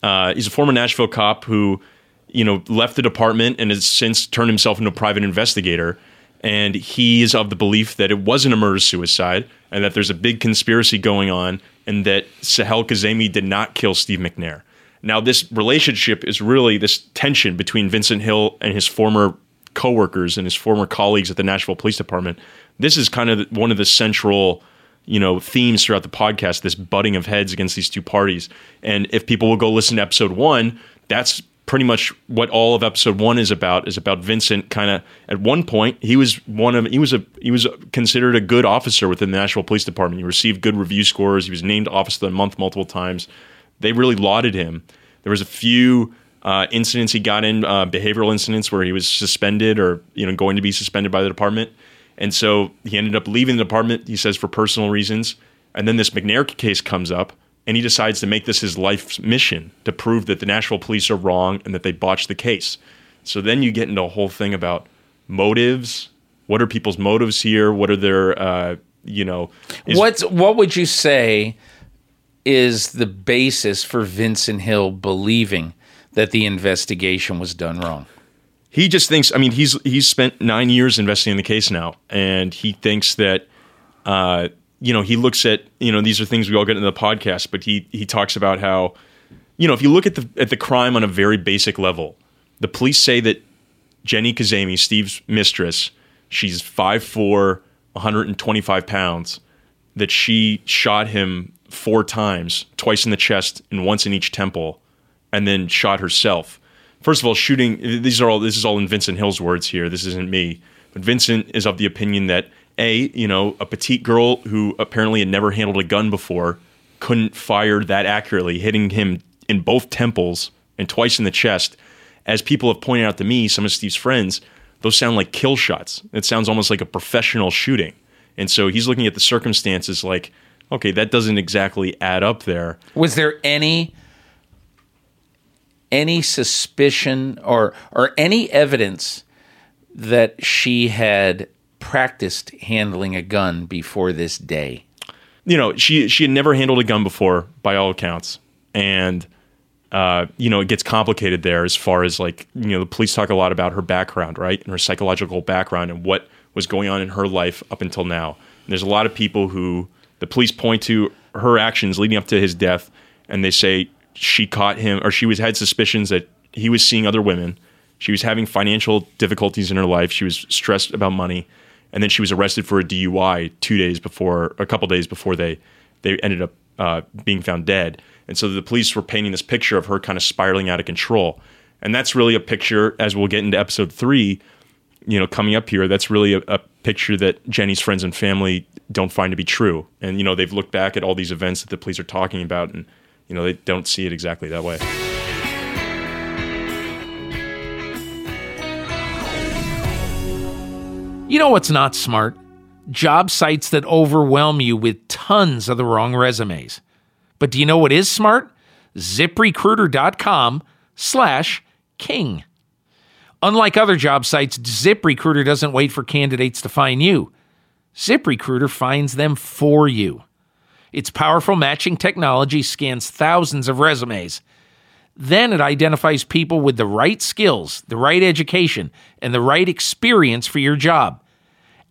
Uh, he's a former Nashville cop who, you know, left the department and has since turned himself into a private investigator. And he is of the belief that it wasn't a murder suicide, and that there's a big conspiracy going on, and that Sahel Kazemi did not kill Steve McNair. Now, this relationship is really this tension between Vincent Hill and his former coworkers and his former colleagues at the Nashville Police Department. This is kind of one of the central, you know, themes throughout the podcast. This butting of heads against these two parties. And if people will go listen to episode one, that's pretty much what all of episode one is about. Is about Vincent. Kind of at one point, he was one of he was a he was considered a good officer within the Nashville Police Department. He received good review scores. He was named Officer of the Month multiple times they really lauded him. There was a few uh, incidents he got in, uh, behavioral incidents where he was suspended or you know going to be suspended by the department, and so he ended up leaving the department. He says for personal reasons, and then this McNair case comes up, and he decides to make this his life's mission to prove that the Nashville police are wrong and that they botched the case. So then you get into a whole thing about motives. What are people's motives here? What are their uh, you know? Is- What's what would you say? Is the basis for Vincent Hill believing that the investigation was done wrong? He just thinks. I mean, he's he's spent nine years investigating the case now, and he thinks that, uh, you know, he looks at you know these are things we all get in the podcast, but he he talks about how, you know, if you look at the at the crime on a very basic level, the police say that Jenny Kazemi, Steve's mistress, she's 5'4", 125 pounds, that she shot him four times, twice in the chest and once in each temple, and then shot herself. First of all, shooting these are all this is all in Vincent Hill's words here. This isn't me. But Vincent is of the opinion that a, you know, a petite girl who apparently had never handled a gun before couldn't fire that accurately, hitting him in both temples and twice in the chest. As people have pointed out to me, some of Steve's friends, those sound like kill shots. It sounds almost like a professional shooting. And so he's looking at the circumstances like okay, that doesn't exactly add up there. Was there any any suspicion or or any evidence that she had practiced handling a gun before this day? You know, she she had never handled a gun before, by all accounts, and uh, you know, it gets complicated there as far as like you know, the police talk a lot about her background, right, and her psychological background and what was going on in her life up until now. And there's a lot of people who the police point to her actions leading up to his death, and they say she caught him or she was had suspicions that he was seeing other women. She was having financial difficulties in her life. She was stressed about money, and then she was arrested for a DUI two days before, a couple days before they they ended up uh, being found dead. And so the police were painting this picture of her kind of spiraling out of control, and that's really a picture, as we'll get into episode three, you know, coming up here. That's really a, a picture that Jenny's friends and family don't find to be true. And you know, they've looked back at all these events that the police are talking about, and you know, they don't see it exactly that way. You know what's not smart? Job sites that overwhelm you with tons of the wrong resumes. But do you know what is smart? ZipRecruiter.com slash king. Unlike other job sites, ZipRecruiter doesn't wait for candidates to find you. ZipRecruiter finds them for you. Its powerful matching technology scans thousands of resumes. Then it identifies people with the right skills, the right education, and the right experience for your job,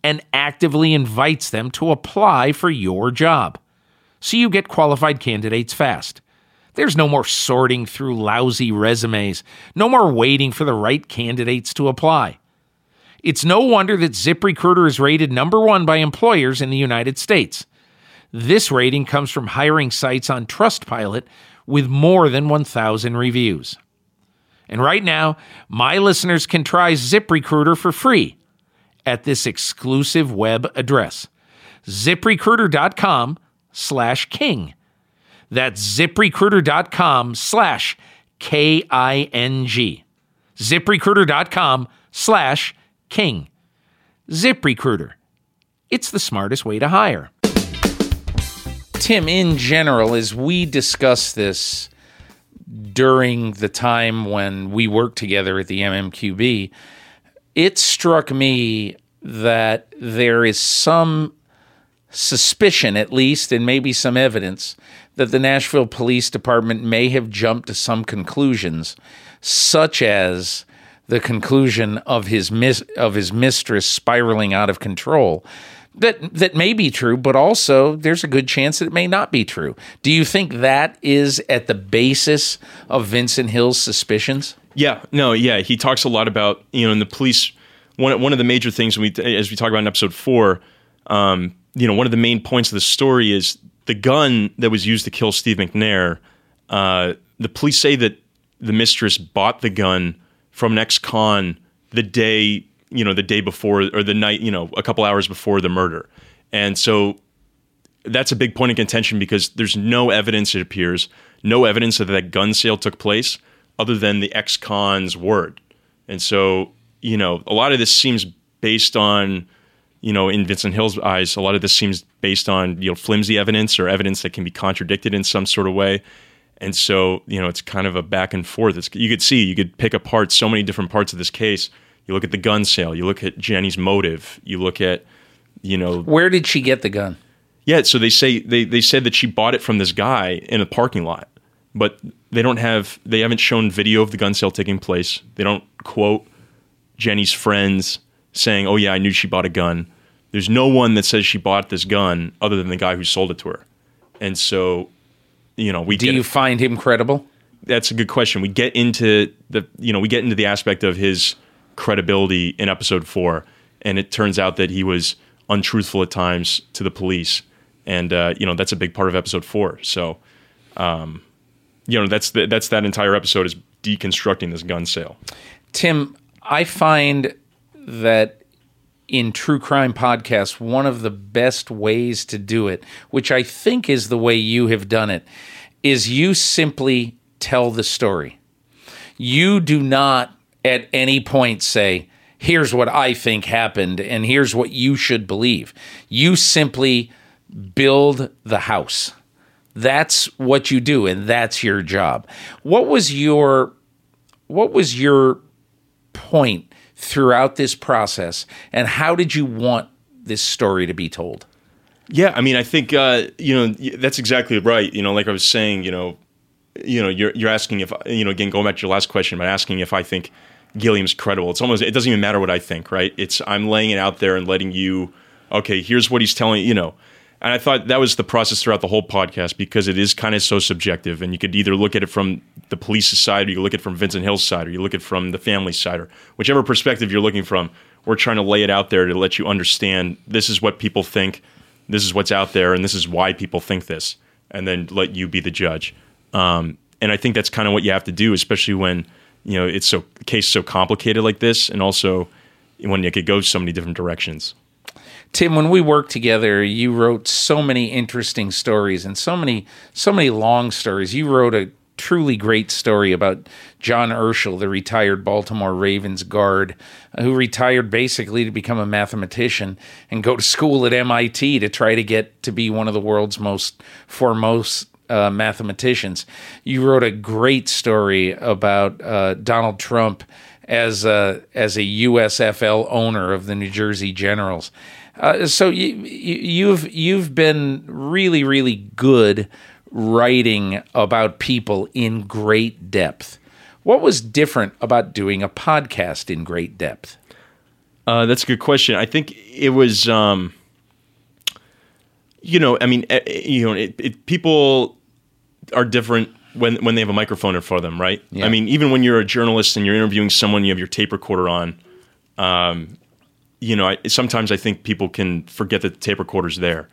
and actively invites them to apply for your job. So you get qualified candidates fast. There's no more sorting through lousy resumes, no more waiting for the right candidates to apply. It's no wonder that ZipRecruiter is rated number one by employers in the United States. This rating comes from hiring sites on Trustpilot with more than 1,000 reviews. And right now, my listeners can try ZipRecruiter for free at this exclusive web address, ziprecruiter.com slash king. That's ziprecruiter.com slash K-I-N-G. ziprecruiter.com slash king. ZipRecruiter. It's the smartest way to hire. Tim, in general, as we discuss this during the time when we worked together at the MMQB, it struck me that there is some suspicion, at least, and maybe some evidence, that the Nashville Police Department may have jumped to some conclusions, such as the conclusion of his mis- of his mistress spiraling out of control. That that may be true, but also there's a good chance that it may not be true. Do you think that is at the basis of Vincent Hill's suspicions? Yeah, no, yeah. He talks a lot about you know, in the police. One one of the major things we, as we talk about in episode four, um, you know, one of the main points of the story is the gun that was used to kill Steve McNair. Uh, the police say that the mistress bought the gun from an ex-con the day you know the day before or the night you know a couple hours before the murder and so that's a big point of contention because there's no evidence it appears no evidence that that gun sale took place other than the ex-con's word and so you know a lot of this seems based on you know in vincent hill's eyes a lot of this seems based on you know flimsy evidence or evidence that can be contradicted in some sort of way and so you know it's kind of a back and forth it's, you could see you could pick apart so many different parts of this case you look at the gun sale. You look at Jenny's motive. You look at, you know, where did she get the gun? Yeah, so they say they they said that she bought it from this guy in a parking lot, but they don't have they haven't shown video of the gun sale taking place. They don't quote Jenny's friends saying, "Oh yeah, I knew she bought a gun." There's no one that says she bought this gun other than the guy who sold it to her. And so, you know, we do you it. find him credible? That's a good question. We get into the you know we get into the aspect of his credibility in episode four. And it turns out that he was untruthful at times to the police. And, uh, you know, that's a big part of episode four. So, um, you know, that's, the, that's that entire episode is deconstructing this gun sale. Tim, I find that in true crime podcasts, one of the best ways to do it, which I think is the way you have done it, is you simply tell the story. You do not at any point say, here's what I think happened and here's what you should believe. You simply build the house. That's what you do, and that's your job. What was your what was your point throughout this process, and how did you want this story to be told? Yeah, I mean, I think uh, you know that's exactly right. You know, like I was saying, you know, you know, you're you're asking if you know again going back to your last question, but asking if I think Gilliam's credible. It's almost it doesn't even matter what I think, right? It's I'm laying it out there and letting you, okay, here's what he's telling you know. And I thought that was the process throughout the whole podcast because it is kind of so subjective, and you could either look at it from the police's side, or you look at it from Vincent Hill's side, or you look at it from the family side, or whichever perspective you're looking from. We're trying to lay it out there to let you understand this is what people think, this is what's out there, and this is why people think this, and then let you be the judge. Um, and I think that's kind of what you have to do, especially when you know it's so case so complicated like this, and also when it could go so many different directions. Tim, when we worked together, you wrote so many interesting stories and so many so many long stories. You wrote a truly great story about John Urschel, the retired Baltimore Ravens guard, uh, who retired basically to become a mathematician and go to school at MIT to try to get to be one of the world's most foremost uh, mathematicians. You wrote a great story about uh, Donald Trump as a, as a USFL owner of the New Jersey Generals. Uh, so you, you've you've been really really good writing about people in great depth. What was different about doing a podcast in great depth? Uh, that's a good question. I think it was, um, you know, I mean, eh, eh, you know, it, it, people are different when when they have a microphone in front of them, right? Yeah. I mean, even when you're a journalist and you're interviewing someone, you have your tape recorder on. Um, you know, I, sometimes I think people can forget that the tape recorder's there.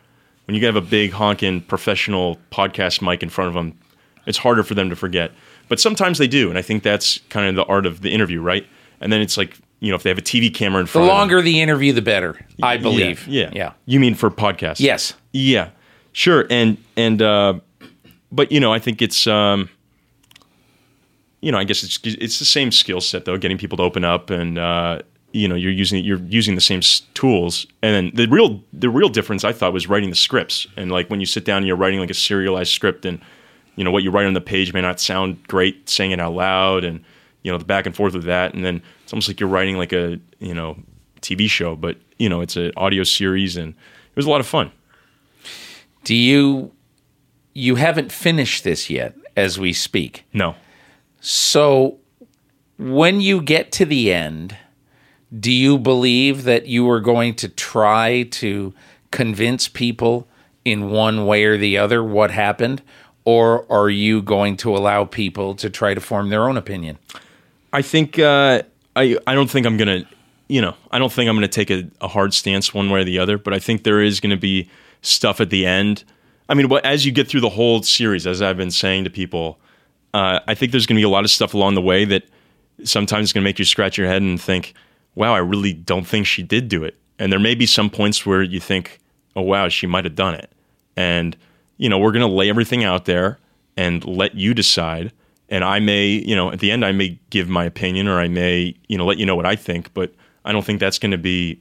When you have a big honking professional podcast mic in front of them, it's harder for them to forget. But sometimes they do, and I think that's kind of the art of the interview, right? And then it's like you know, if they have a TV camera in The front, of them, The longer the interview, the better. I believe. Yeah, yeah. Yeah. You mean for podcasts? Yes. Yeah. Sure. And and uh, but you know, I think it's um, you know, I guess it's it's the same skill set though, getting people to open up and uh, you know, you're using you're using the same s- tools. And then the real the real difference I thought was writing the scripts. And like when you sit down and you're writing like a serialized script and you know what you write on the page may not sound great saying it out loud and you know the back and forth with that and then it's almost like you're writing like a you know TV show but you know it's an audio series and it was a lot of fun Do you you haven't finished this yet as we speak? No. So when you get to the end, do you believe that you are going to try to convince people in one way or the other what happened or are you going to allow people to try to form their own opinion? I think uh, I I don't think I'm gonna you know I don't think I'm gonna take a, a hard stance one way or the other, but I think there is gonna be stuff at the end. I mean, as you get through the whole series, as I've been saying to people, uh, I think there's gonna be a lot of stuff along the way that sometimes is gonna make you scratch your head and think, "Wow, I really don't think she did do it." And there may be some points where you think, "Oh, wow, she might have done it," and you know we're gonna lay everything out there and let you decide and I may, you know, at the end, I may give my opinion or I may, you know, let you know what I think, but I don't think that's going to be,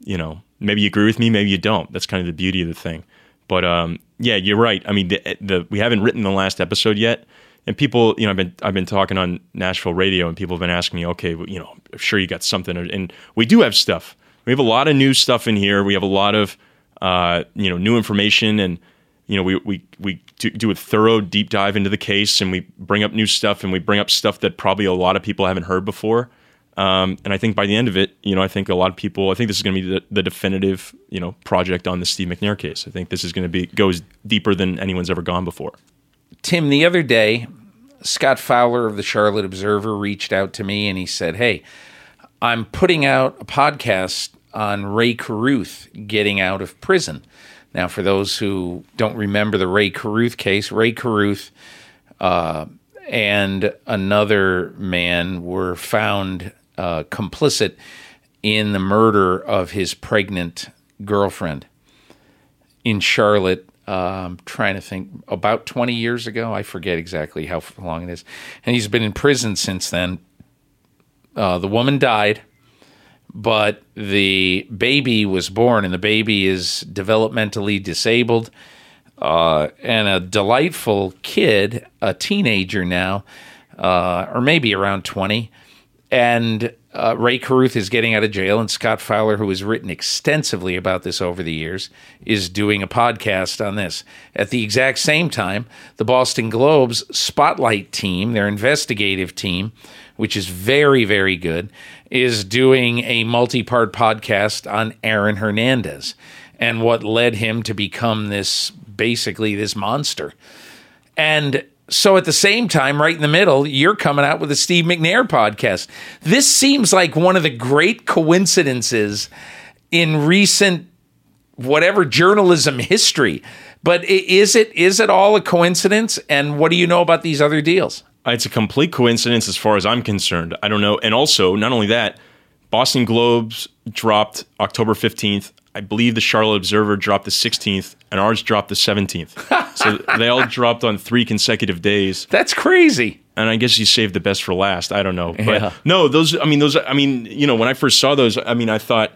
you know, maybe you agree with me, maybe you don't. That's kind of the beauty of the thing. But um, yeah, you're right. I mean, the, the we haven't written the last episode yet, and people, you know, I've been I've been talking on Nashville radio, and people have been asking me, okay, well, you know, I'm sure you got something, and we do have stuff. We have a lot of new stuff in here. We have a lot of, uh, you know, new information and you know, we we we do, a thorough deep dive into the case, and we bring up new stuff, and we bring up stuff that probably a lot of people haven't heard before. Um, and I think by the end of it, you know, I think a lot of people, I think this is going to be the, the definitive, you know, project on the Steve McNair case. I think this is going to be goes deeper than anyone's ever gone before. Tim, the other day, Scott Fowler of the Charlotte Observer reached out to me and he said, Hey, I'm putting out a podcast on Rae Carruth getting out of prison. Now, for those who don't remember the Rae Carruth case, Rae Carruth uh, and another man were found uh, complicit in the murder of his pregnant girlfriend in Charlotte. I'm trying to think about 20 years ago. I forget exactly how long it is. And he's been in prison since then. Uh, the woman died but the baby was born, and the baby is developmentally disabled. Uh, and a delightful kid, a teenager now, uh, or maybe around 20. And uh, Rae Carruth is getting out of jail, and Scott Fowler, who has written extensively about this over the years, is doing a podcast on this. At the exact same time, the Boston Globe's Spotlight team, their investigative team, which is very, very good, is doing a multi part podcast on Aaron Hernandez and what led him to become this basically this monster. And so at the same time, right in the middle, you're coming out with a Steve McNair podcast. This seems like one of the great coincidences in recent whatever journalism history. But is it is it all a coincidence? And what do you know about these other deals? Uh, it's a complete coincidence as far as I'm concerned. I don't know. And also, not only that, Boston Globes dropped October 15th. I believe the Charlotte Observer dropped the 16th, and ours dropped the 17th. so they all dropped on three consecutive days. That's crazy. And I guess you saved the best for last. I don't know, but Yeah. no, those. I mean, those. I mean, you know, when I first saw those, I mean, I thought,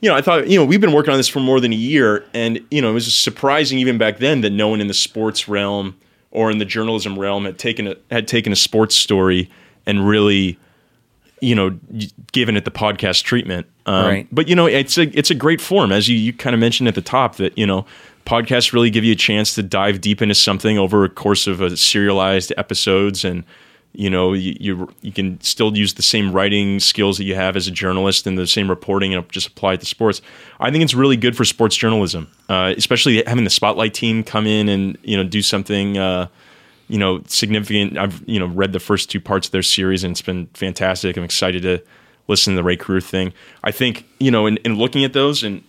you know, I thought, you know, we've been working on this for more than a year, and you know, it was surprising even back then that no one in the sports realm or in the journalism realm had taken a had taken a sports story and really you know given it the podcast treatment um, Right. but you know it's a it's a great form as you you kind of mentioned at the top that you know podcasts really give you a chance to dive deep into something over a course of a serialized episodes and you know you, you you can still use the same writing skills that you have as a journalist and the same reporting and just apply it to sports. I think it's really good for sports journalism uh, especially having the spotlight team come in and you know do something uh, you know significant. I've you know read the first two parts of their series and it's been fantastic. I'm excited to listen to the Rae Carruth thing i think you know in, in looking at those and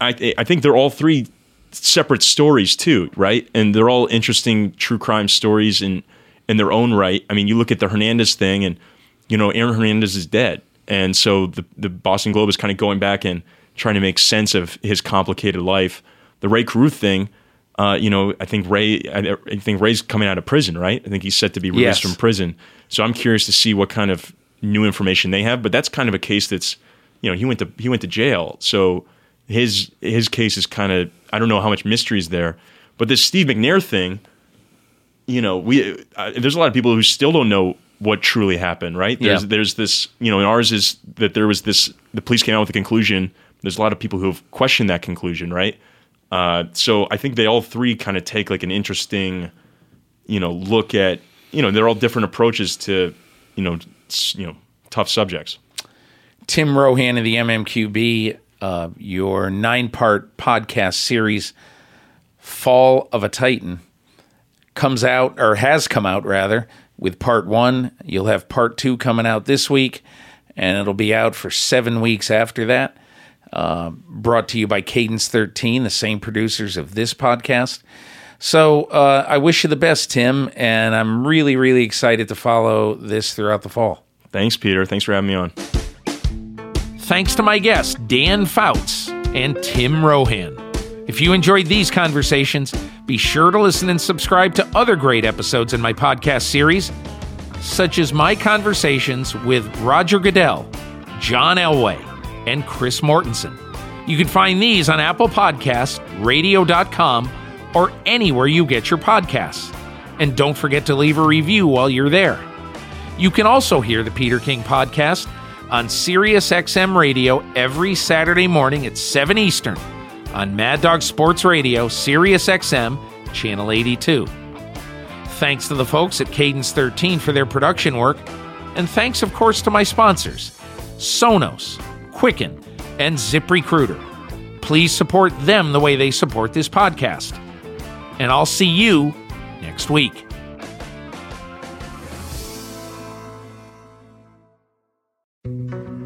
i i think they're all three separate stories too right and they're all interesting true crime stories in in their own right i mean you look at the hernandez thing and you know aaron hernandez is dead and so the the boston globe is kind of going back and trying to make sense of his complicated life the Rae Carruth thing uh, you know, I think Rae. I, I think Rae's coming out of prison, right? I think he's set to be released Yes. from prison. So I'm curious to see what kind of new information they have. But that's kind of a case that's, you know, he went to he went to jail. So his his case is kind of I don't know how much mystery is there. But this Steve McNair thing, you know, we uh, there's a lot of people who still don't know what truly happened, right? There's Yeah. there's this, you know, and ours is that there was this. The police came out with a conclusion. There's a lot of people who have questioned that conclusion, right? Uh, so I think they all three kind of take like an interesting, you know, look at, you know, they're all different approaches to, you know, you know, tough subjects. Tim Rohan of the MMQB, uh, your nine part podcast series, Fall of a Titan, comes out, or has come out rather, with part one. You'll have part two coming out this week, and it'll be out for seven weeks after that. Uh, brought to you by Cadence 13, the same producers of this podcast. So uh, I wish you the best, Tim, and I'm really, really excited to follow this throughout the fall. Thanks, Peter. Thanks for having me on. Thanks to my guests, Dan Fouts and Tim Rohan. If you enjoyed these conversations, be sure to listen and subscribe to other great episodes in my podcast series, such as my conversations with Roger Goodell, John Elway, and Chris Mortensen. You can find these on Apple Podcasts, radio.com, or anywhere you get your podcasts. And don't forget to leave a review while you're there. You can also hear the Peter King podcast on SiriusXM Radio every Saturday morning at 7 Eastern on Mad Dog Sports Radio, SiriusXM, Channel 82. Thanks to the folks at Cadence 13 for their production work, and thanks, of course, to my sponsors Sonos, Quicken, and ZipRecruiter. Please support them the way they support this podcast. And I'll see you next week.